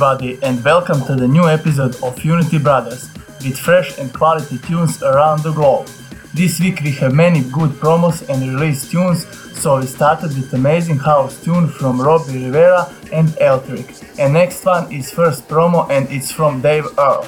Everybody, and welcome to the new episode of Unity Brothers with fresh and quality tunes around the globe. This week we have many good promos and release tunes, so we started with amazing house tune from Robbie Rivera and Eltrick. And next one is first promo and it's from Dave Earle.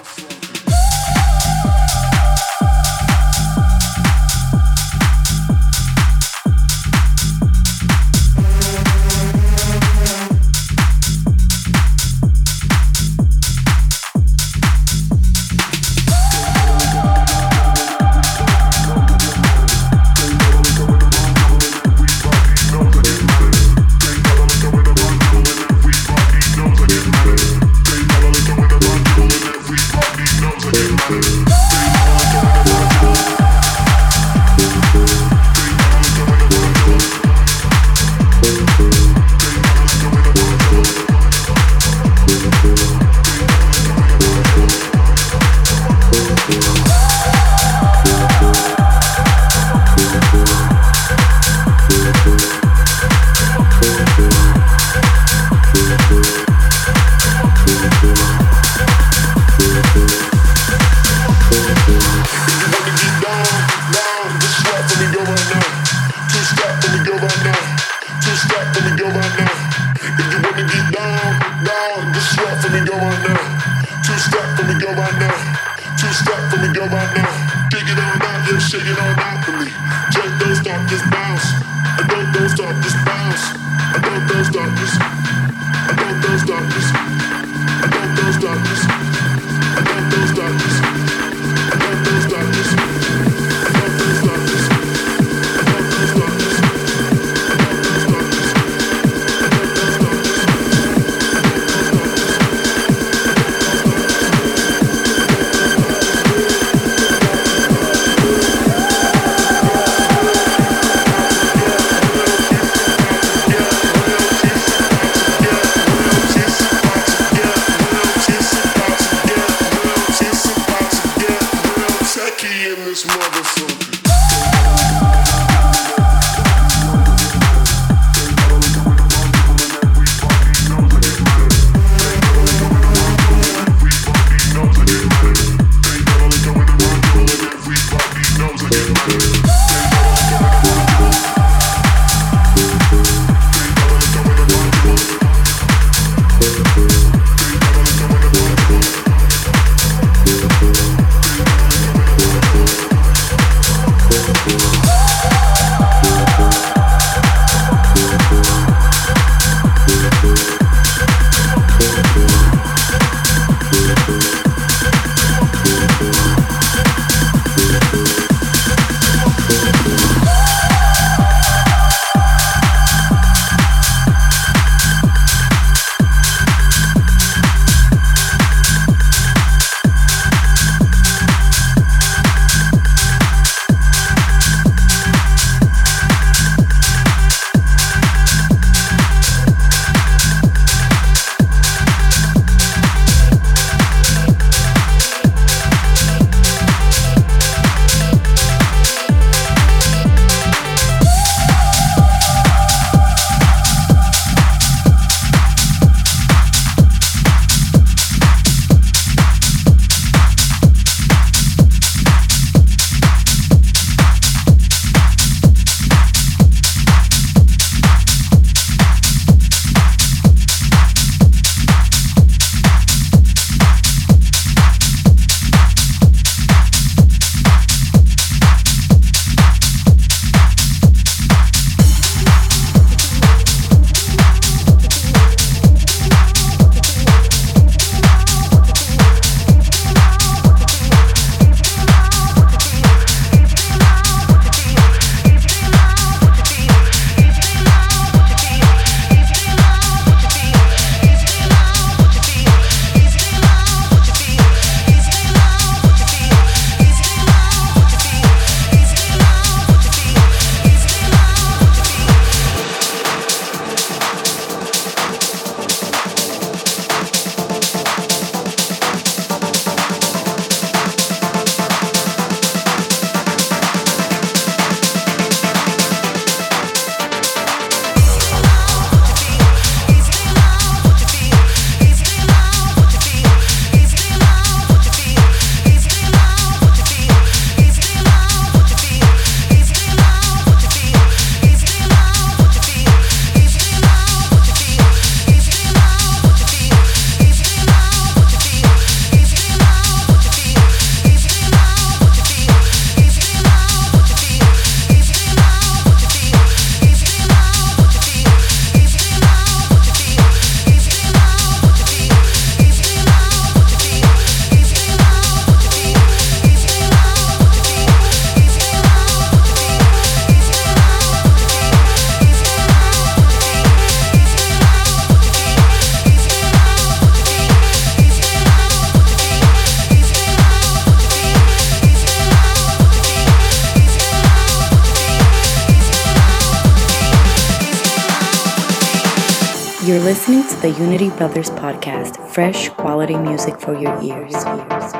Unity Brothers podcast, fresh quality music for your ears. You're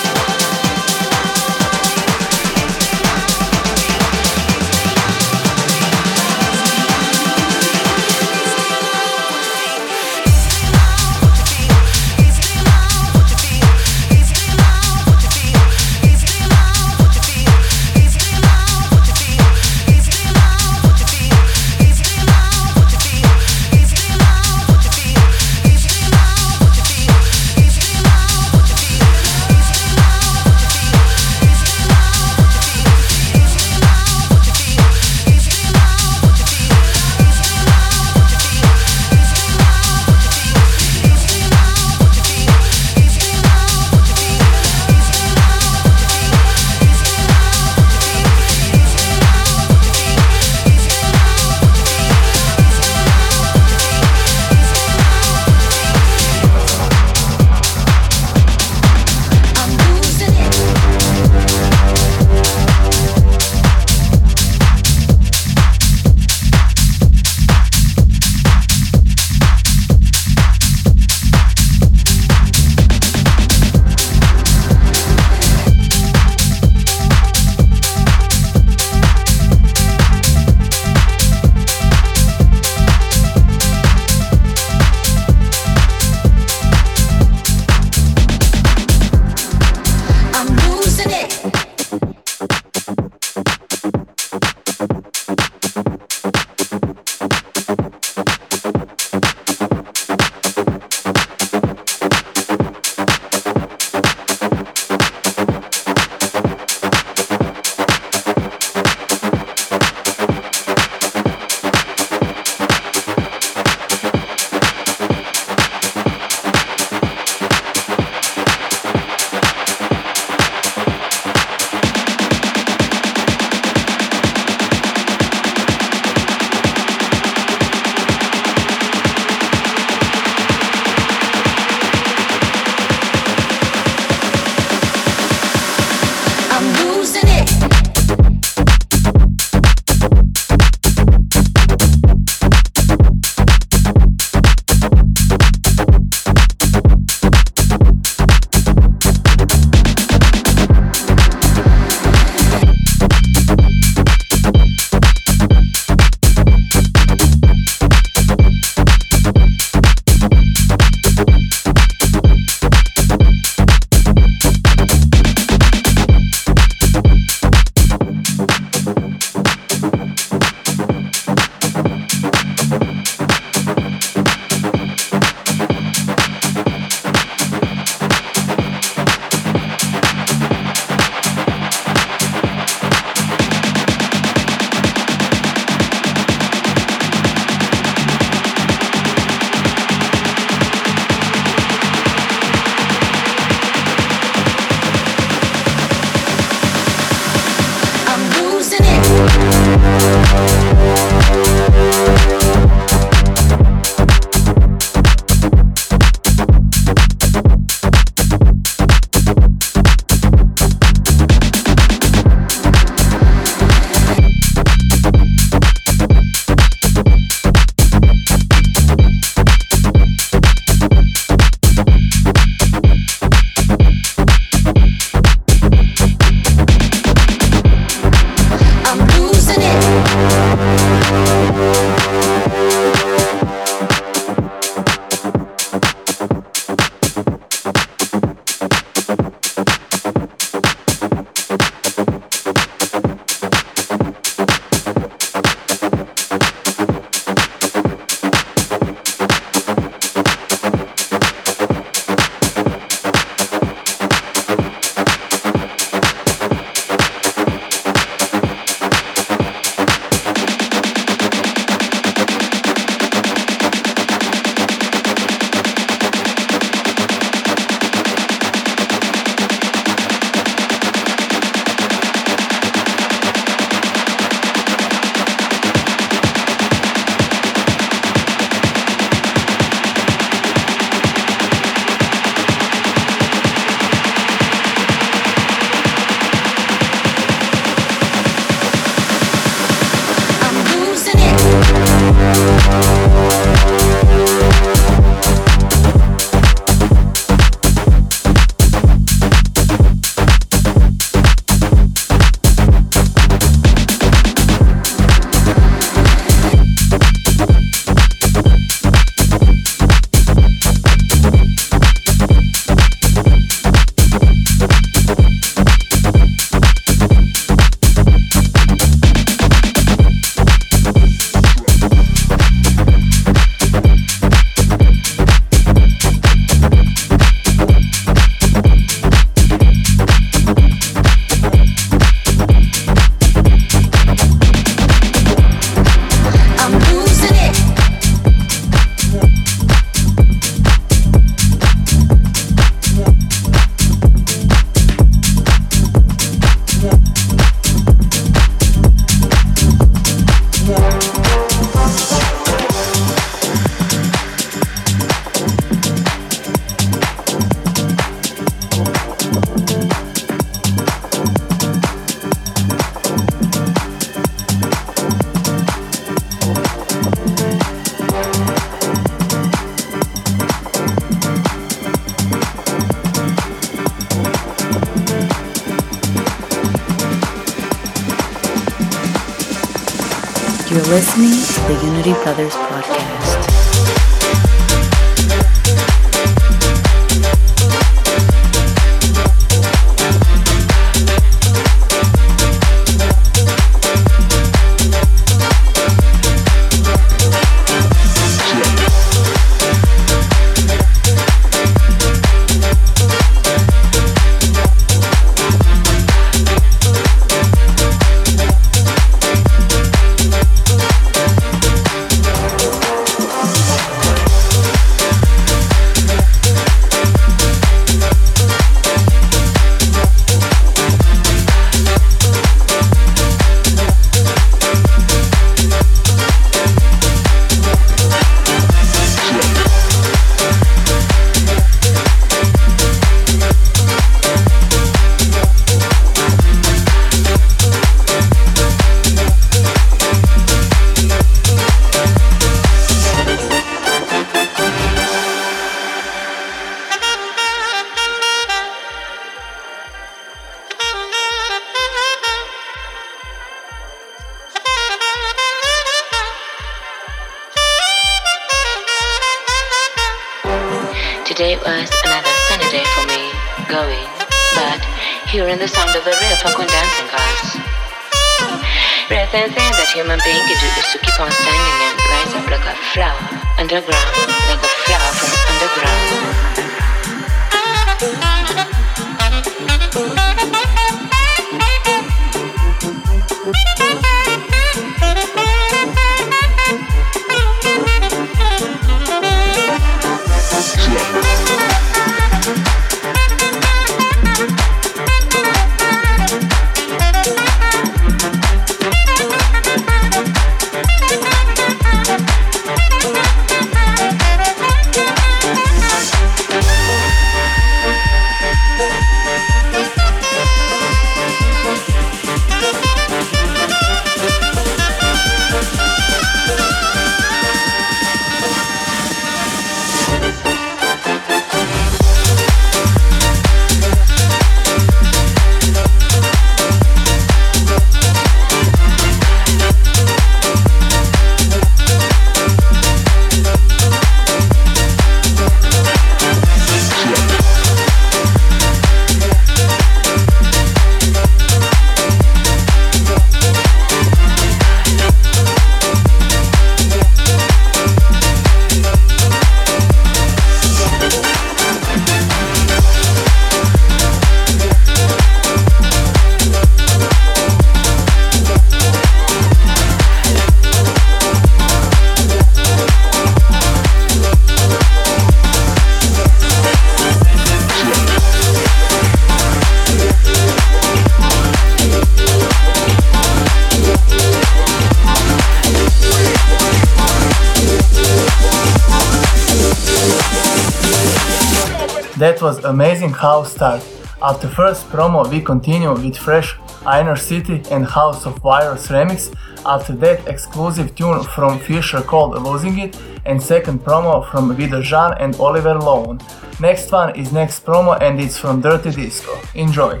house start? After first promo we continue with fresh Inner City and House of Virus remix, after that exclusive tune from Fisher called Losing It and second promo from Vidojean and Oliver Loenn. Next one is next promo and it's from Dirty Disco. Enjoy!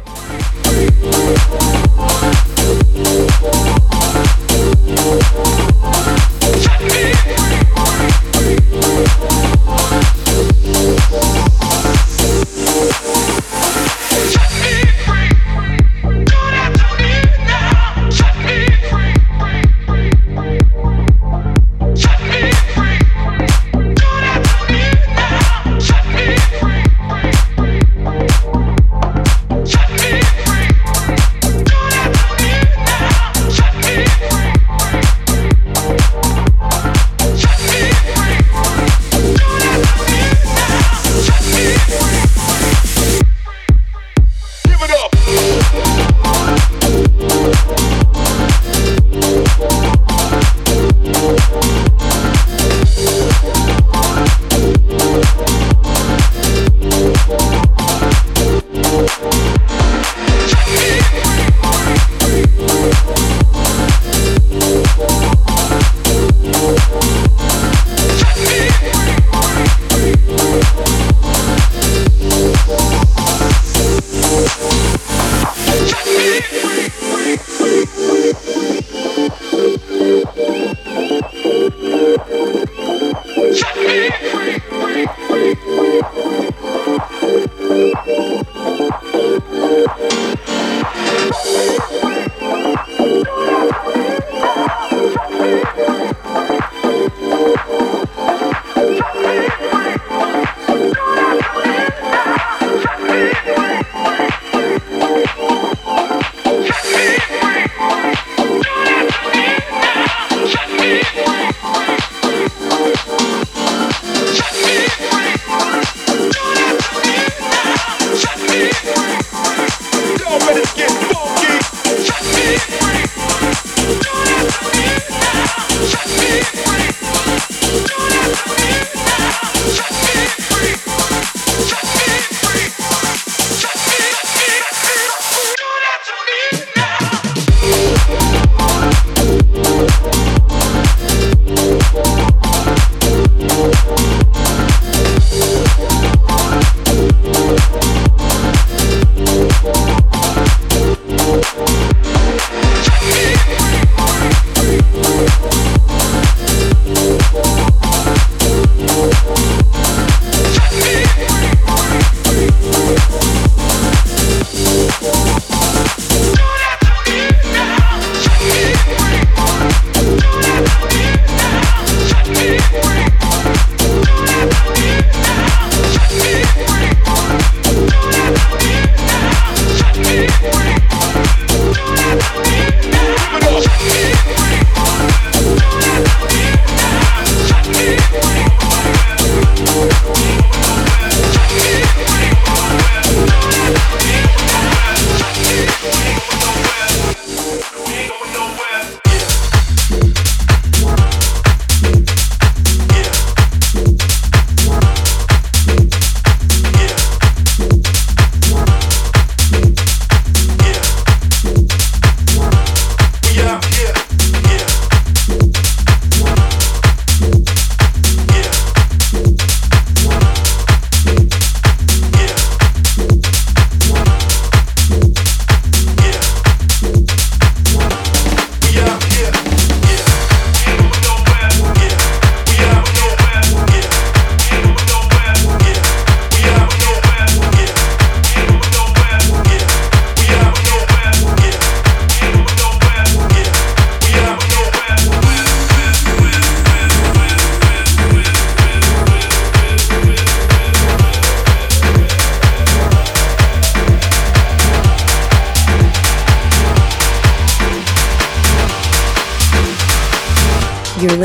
Check.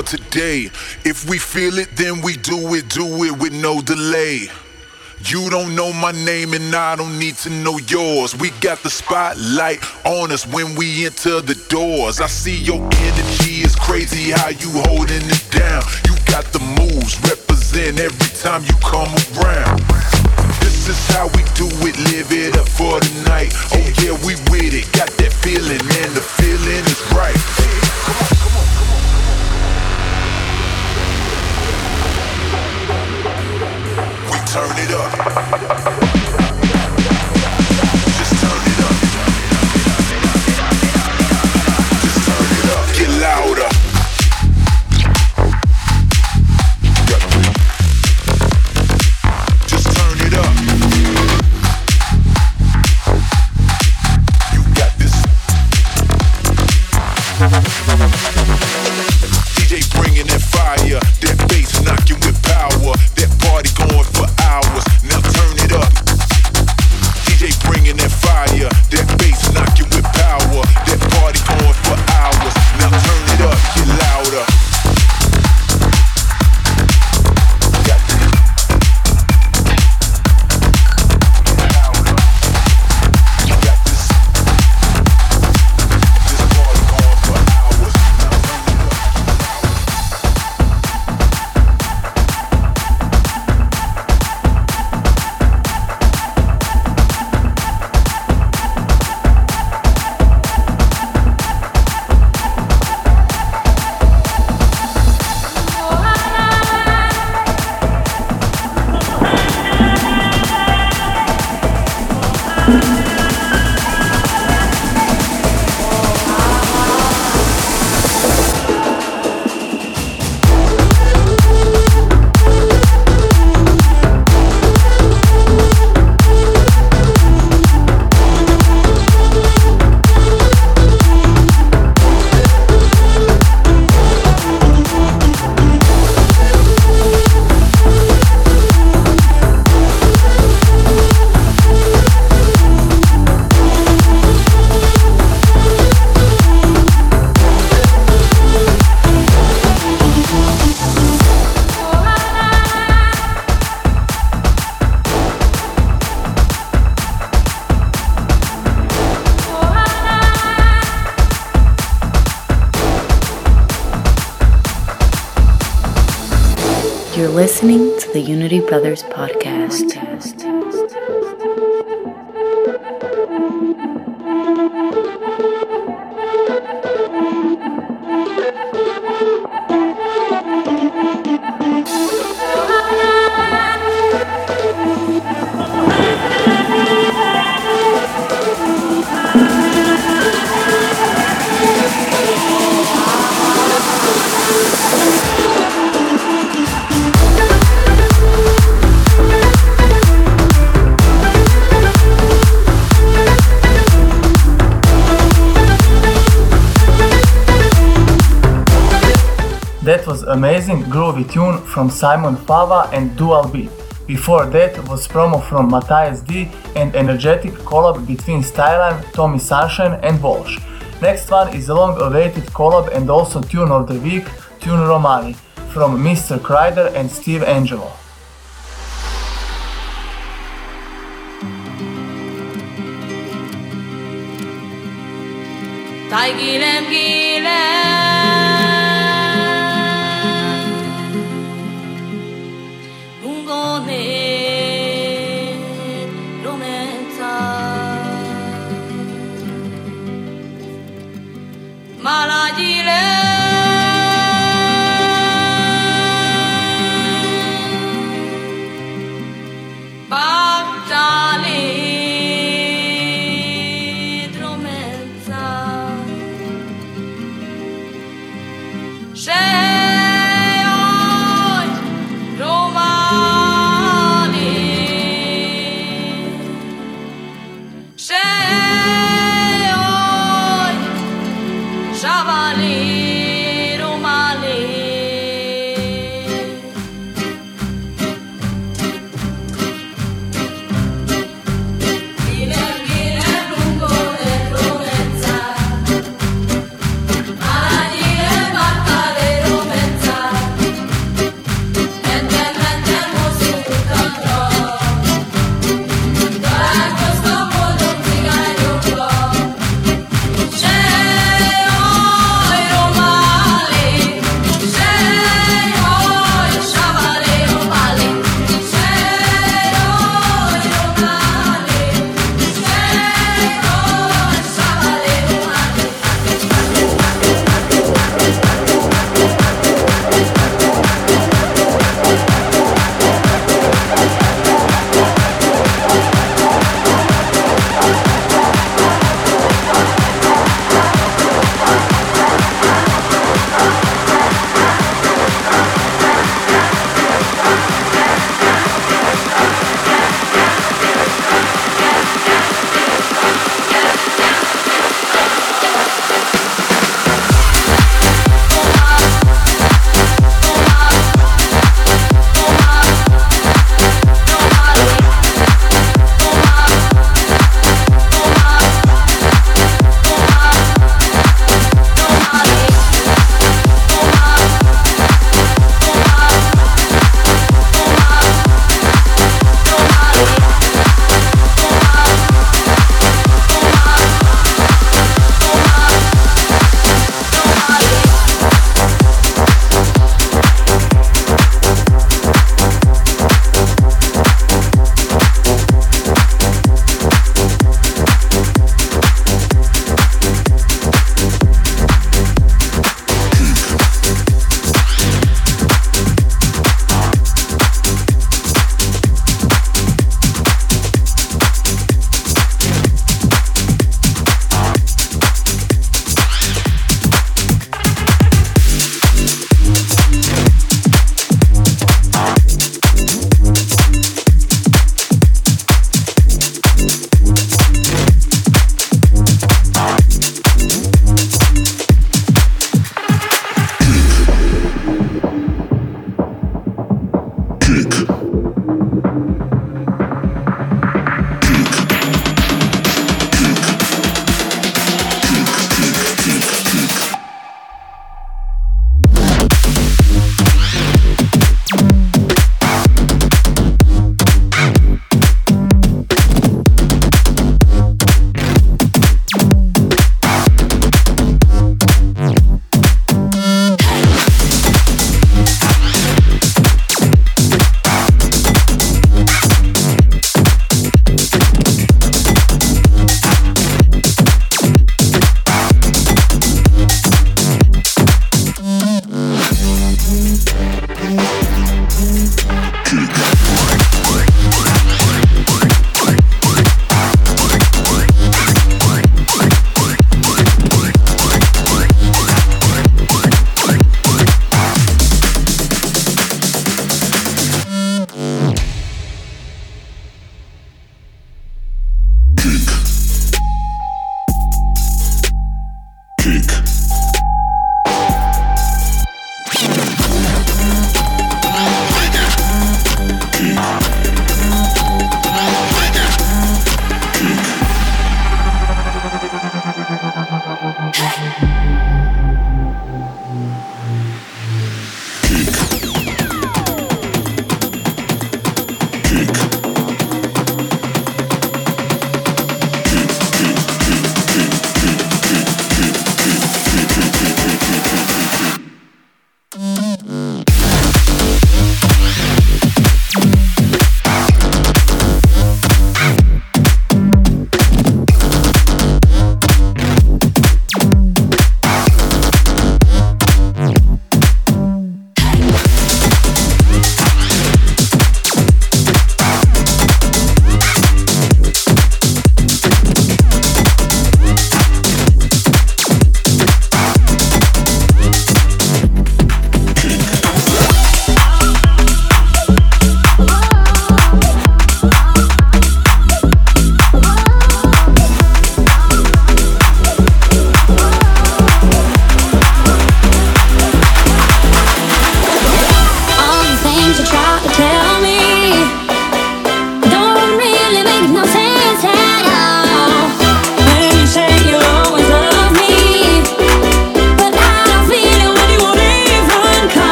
Today. If we feel it, then we do it, do it with no delay. You don't know my name and I don't need to know yours. We got the spotlight on us when we enter the doors. I see your energy is crazy how you holding it down. You got the moves, represent every time you come around. This is how we do it, live it up for the night. Oh yeah, we with it, got that feeling and the feeling is right. Ha ha ha ha! Unity Brothers podcast. Groovy tune from Simon Fava and Dual Beat. Before that was promo from Matthias D and energetic collab between Styline, Tommy Sunshine and Walsh. Next one is a long awaited collab and also tune of the week, Tune Romani, from Mr. Kreider and Steve Angello. Taj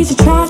ways to try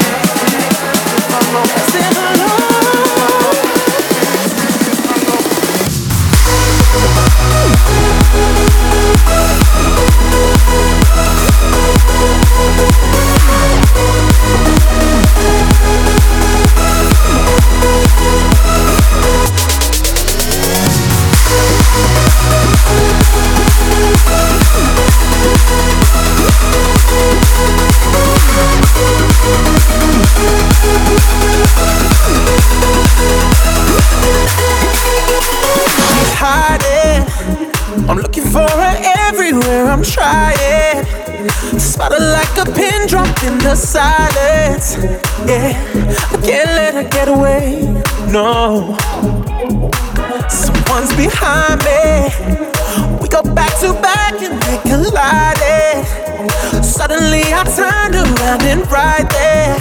the silence. Yeah, I can't let her get away. No, someone's behind me. We go back to back and they collided. Suddenly I turned around and right there,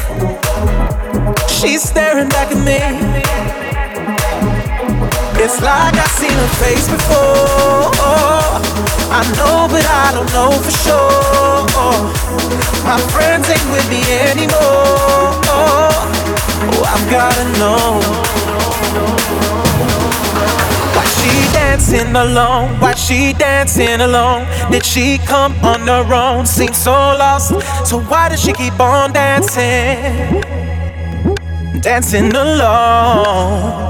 she's staring back at me. It's like I've seen her face before. I know, but I don't know for sure. My friends ain't with me anymore. Oh, I've gotta know. Why she dancing alone? Why she dancing alone? Did she come on her own? Seems so lost. So why does she keep on dancing? Dancing alone.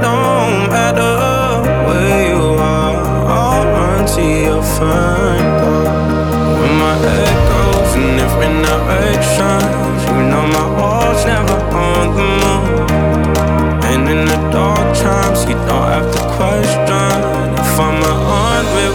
don't matter where you are, I'll run to your. When my in you know my heart's never on the move. And in the dark times, you don't have to question if I'm a hundred.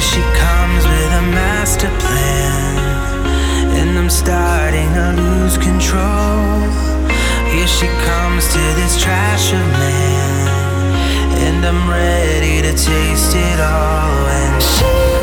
she comes with a master plan, and I'm starting to lose control. Here she comes to this trash of man, and I'm ready to taste it all. And she.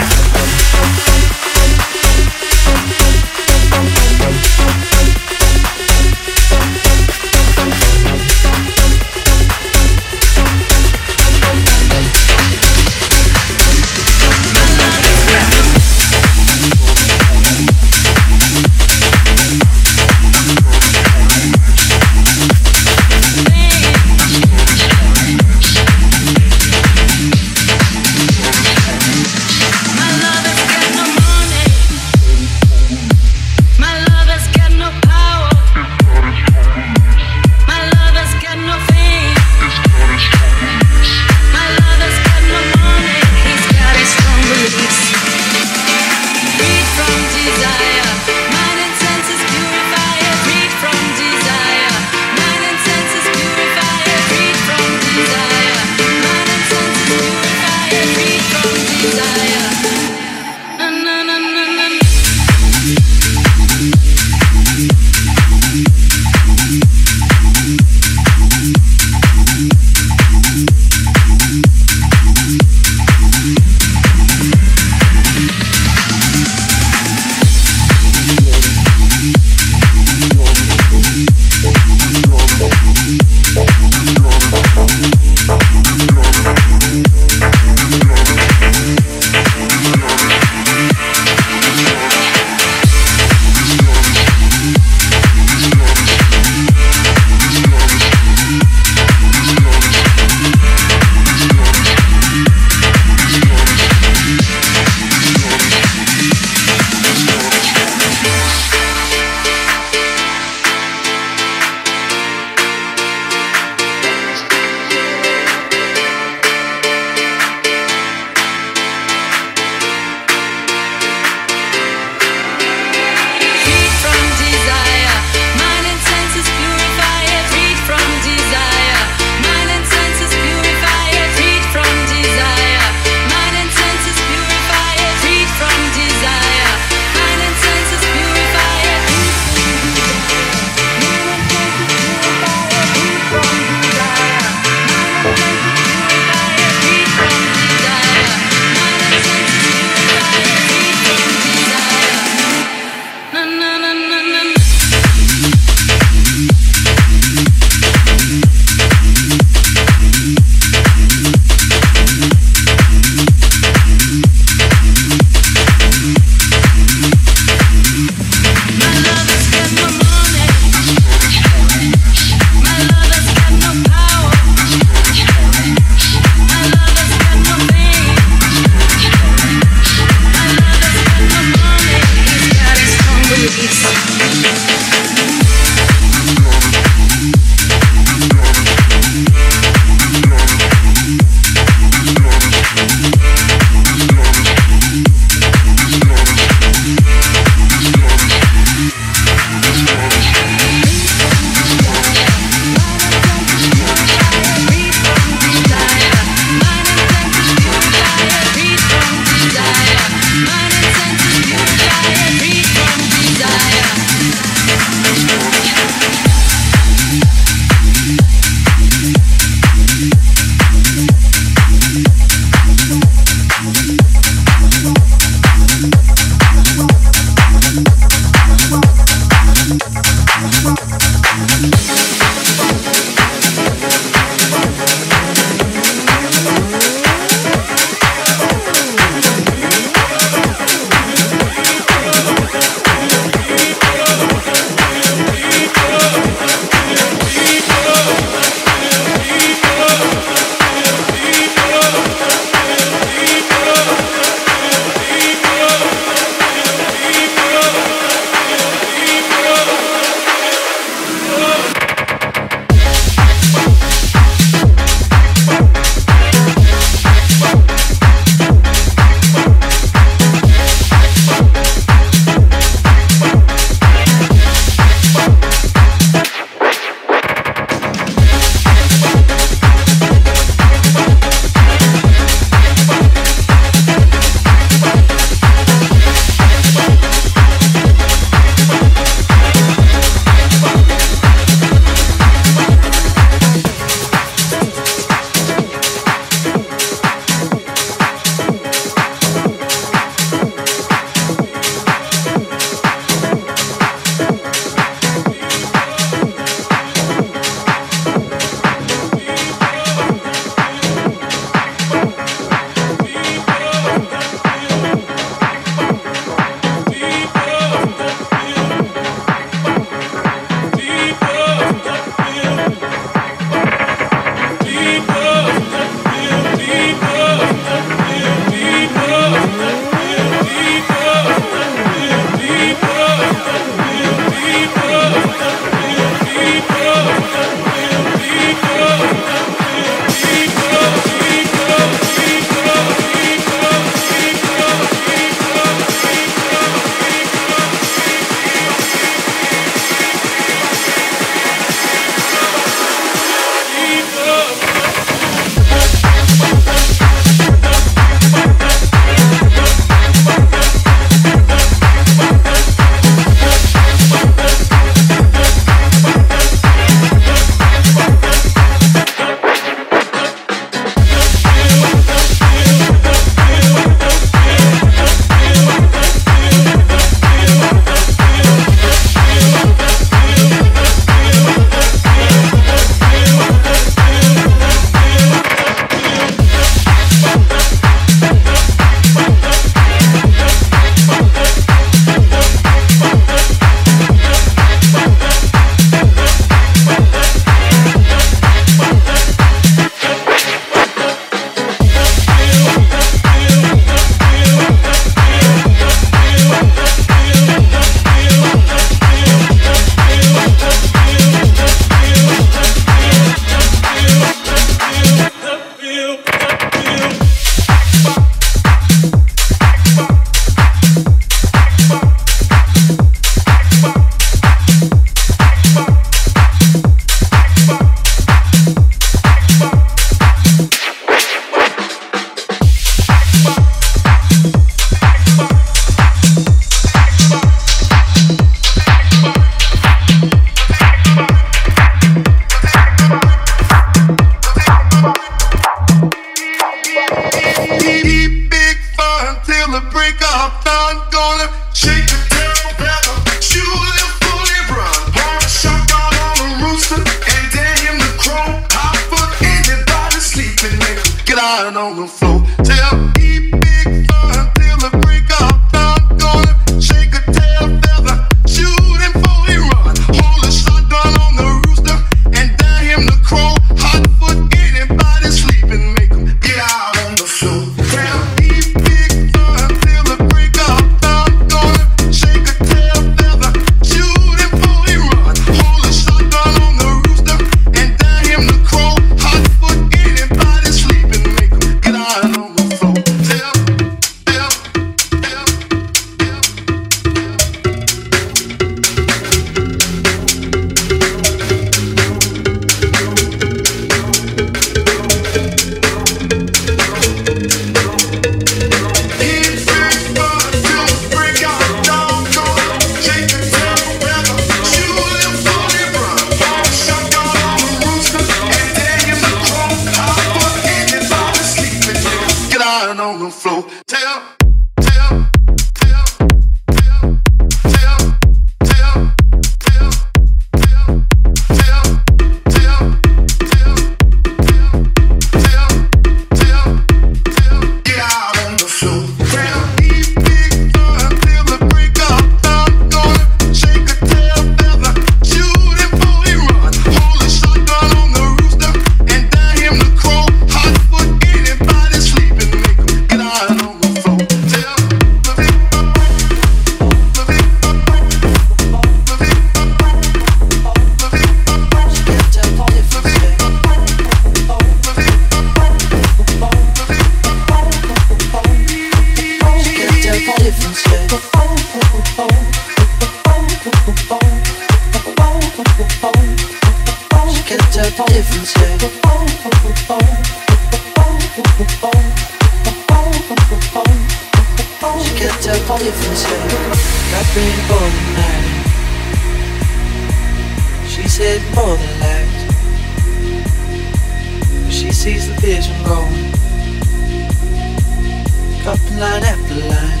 line after line.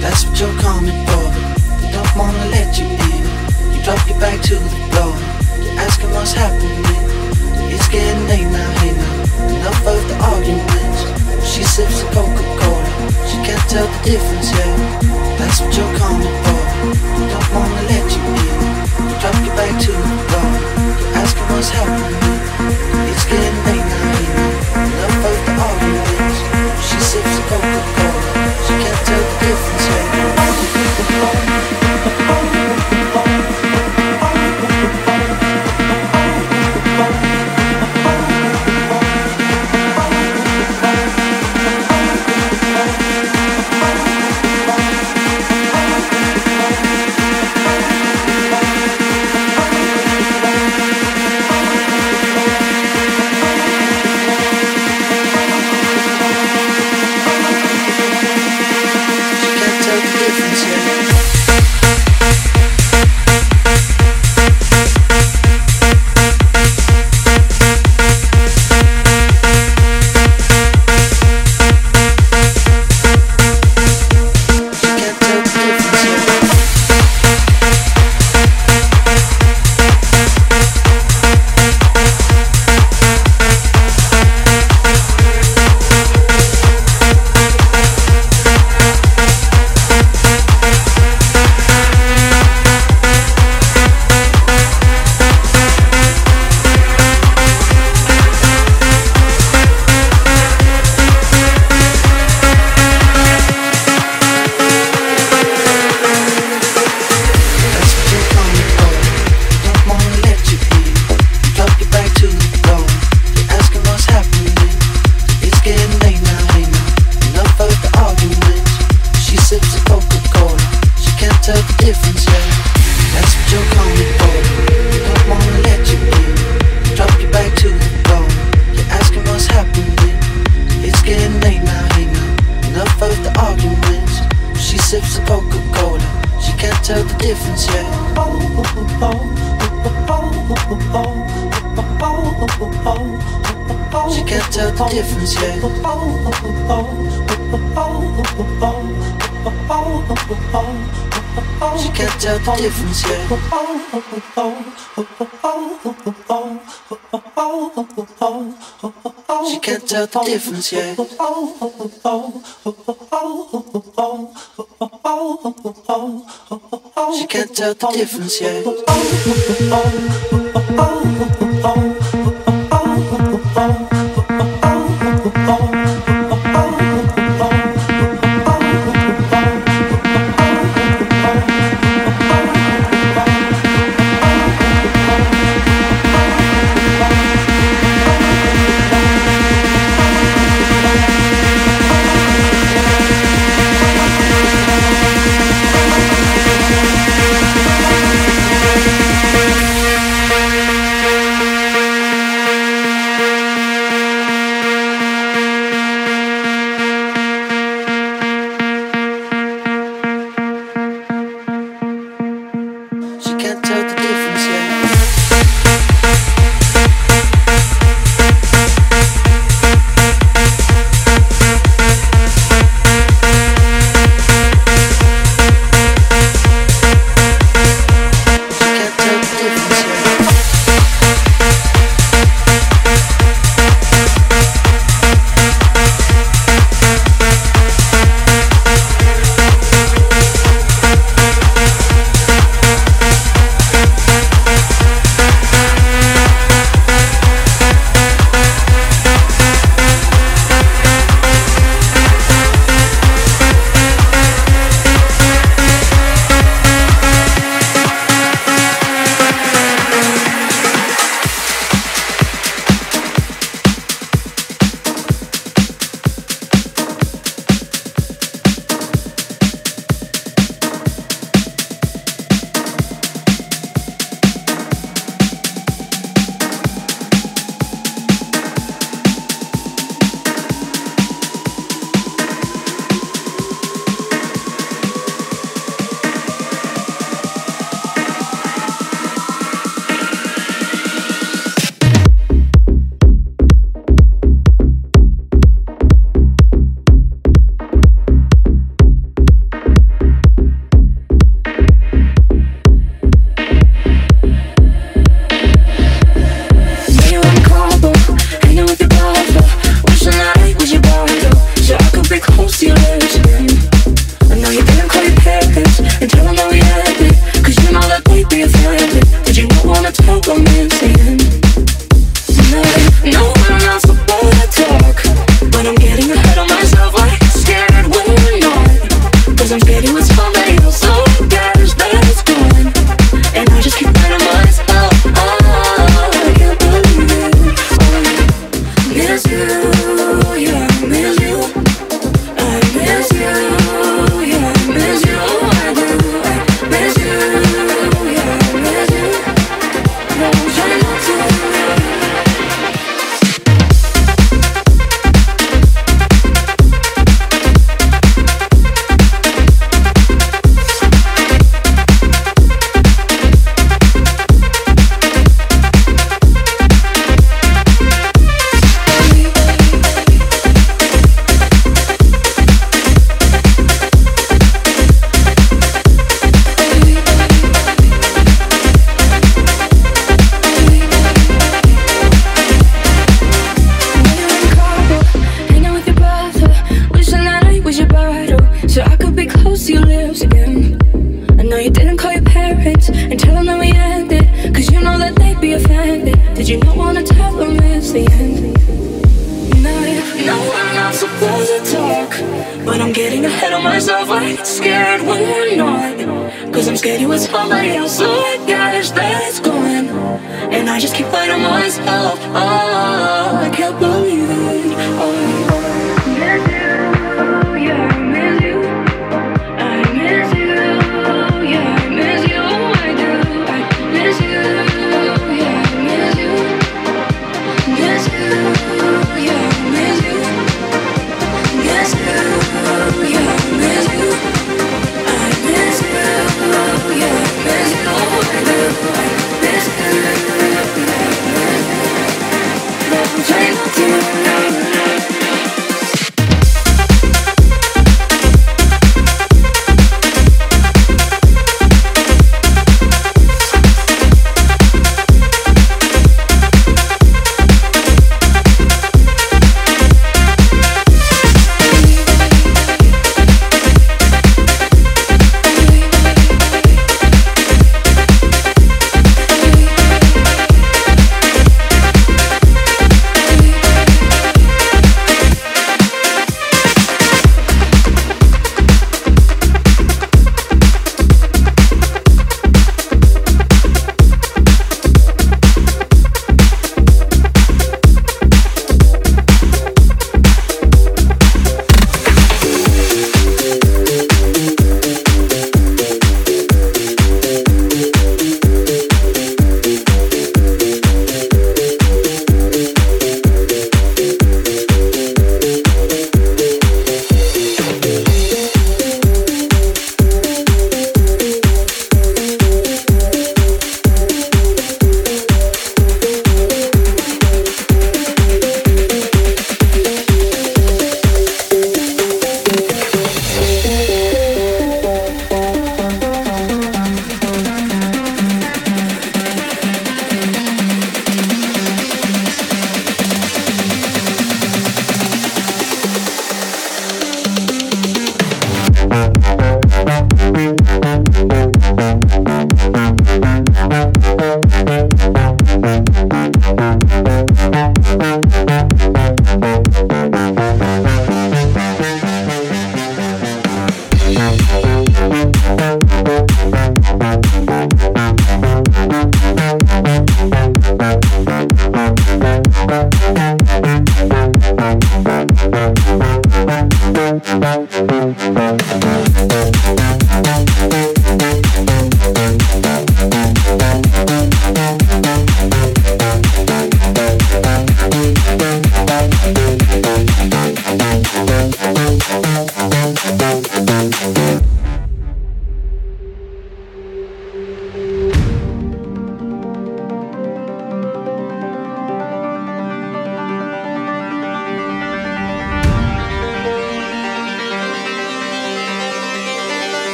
That's what you're coming for. They don't wanna let you in. You drop your back to the floor. You're asking what's happening. It's getting late now, hey now. Enough of the arguments. She sips a Coca-Cola. She can't tell the difference, yeah. That's what you're coming for. They don't wanna let you in. You drop your back to the floor. You're asking what's happening. It's getting late. sips of Coca-Cola. She can't take She can't tell the difference yet. She can't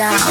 down.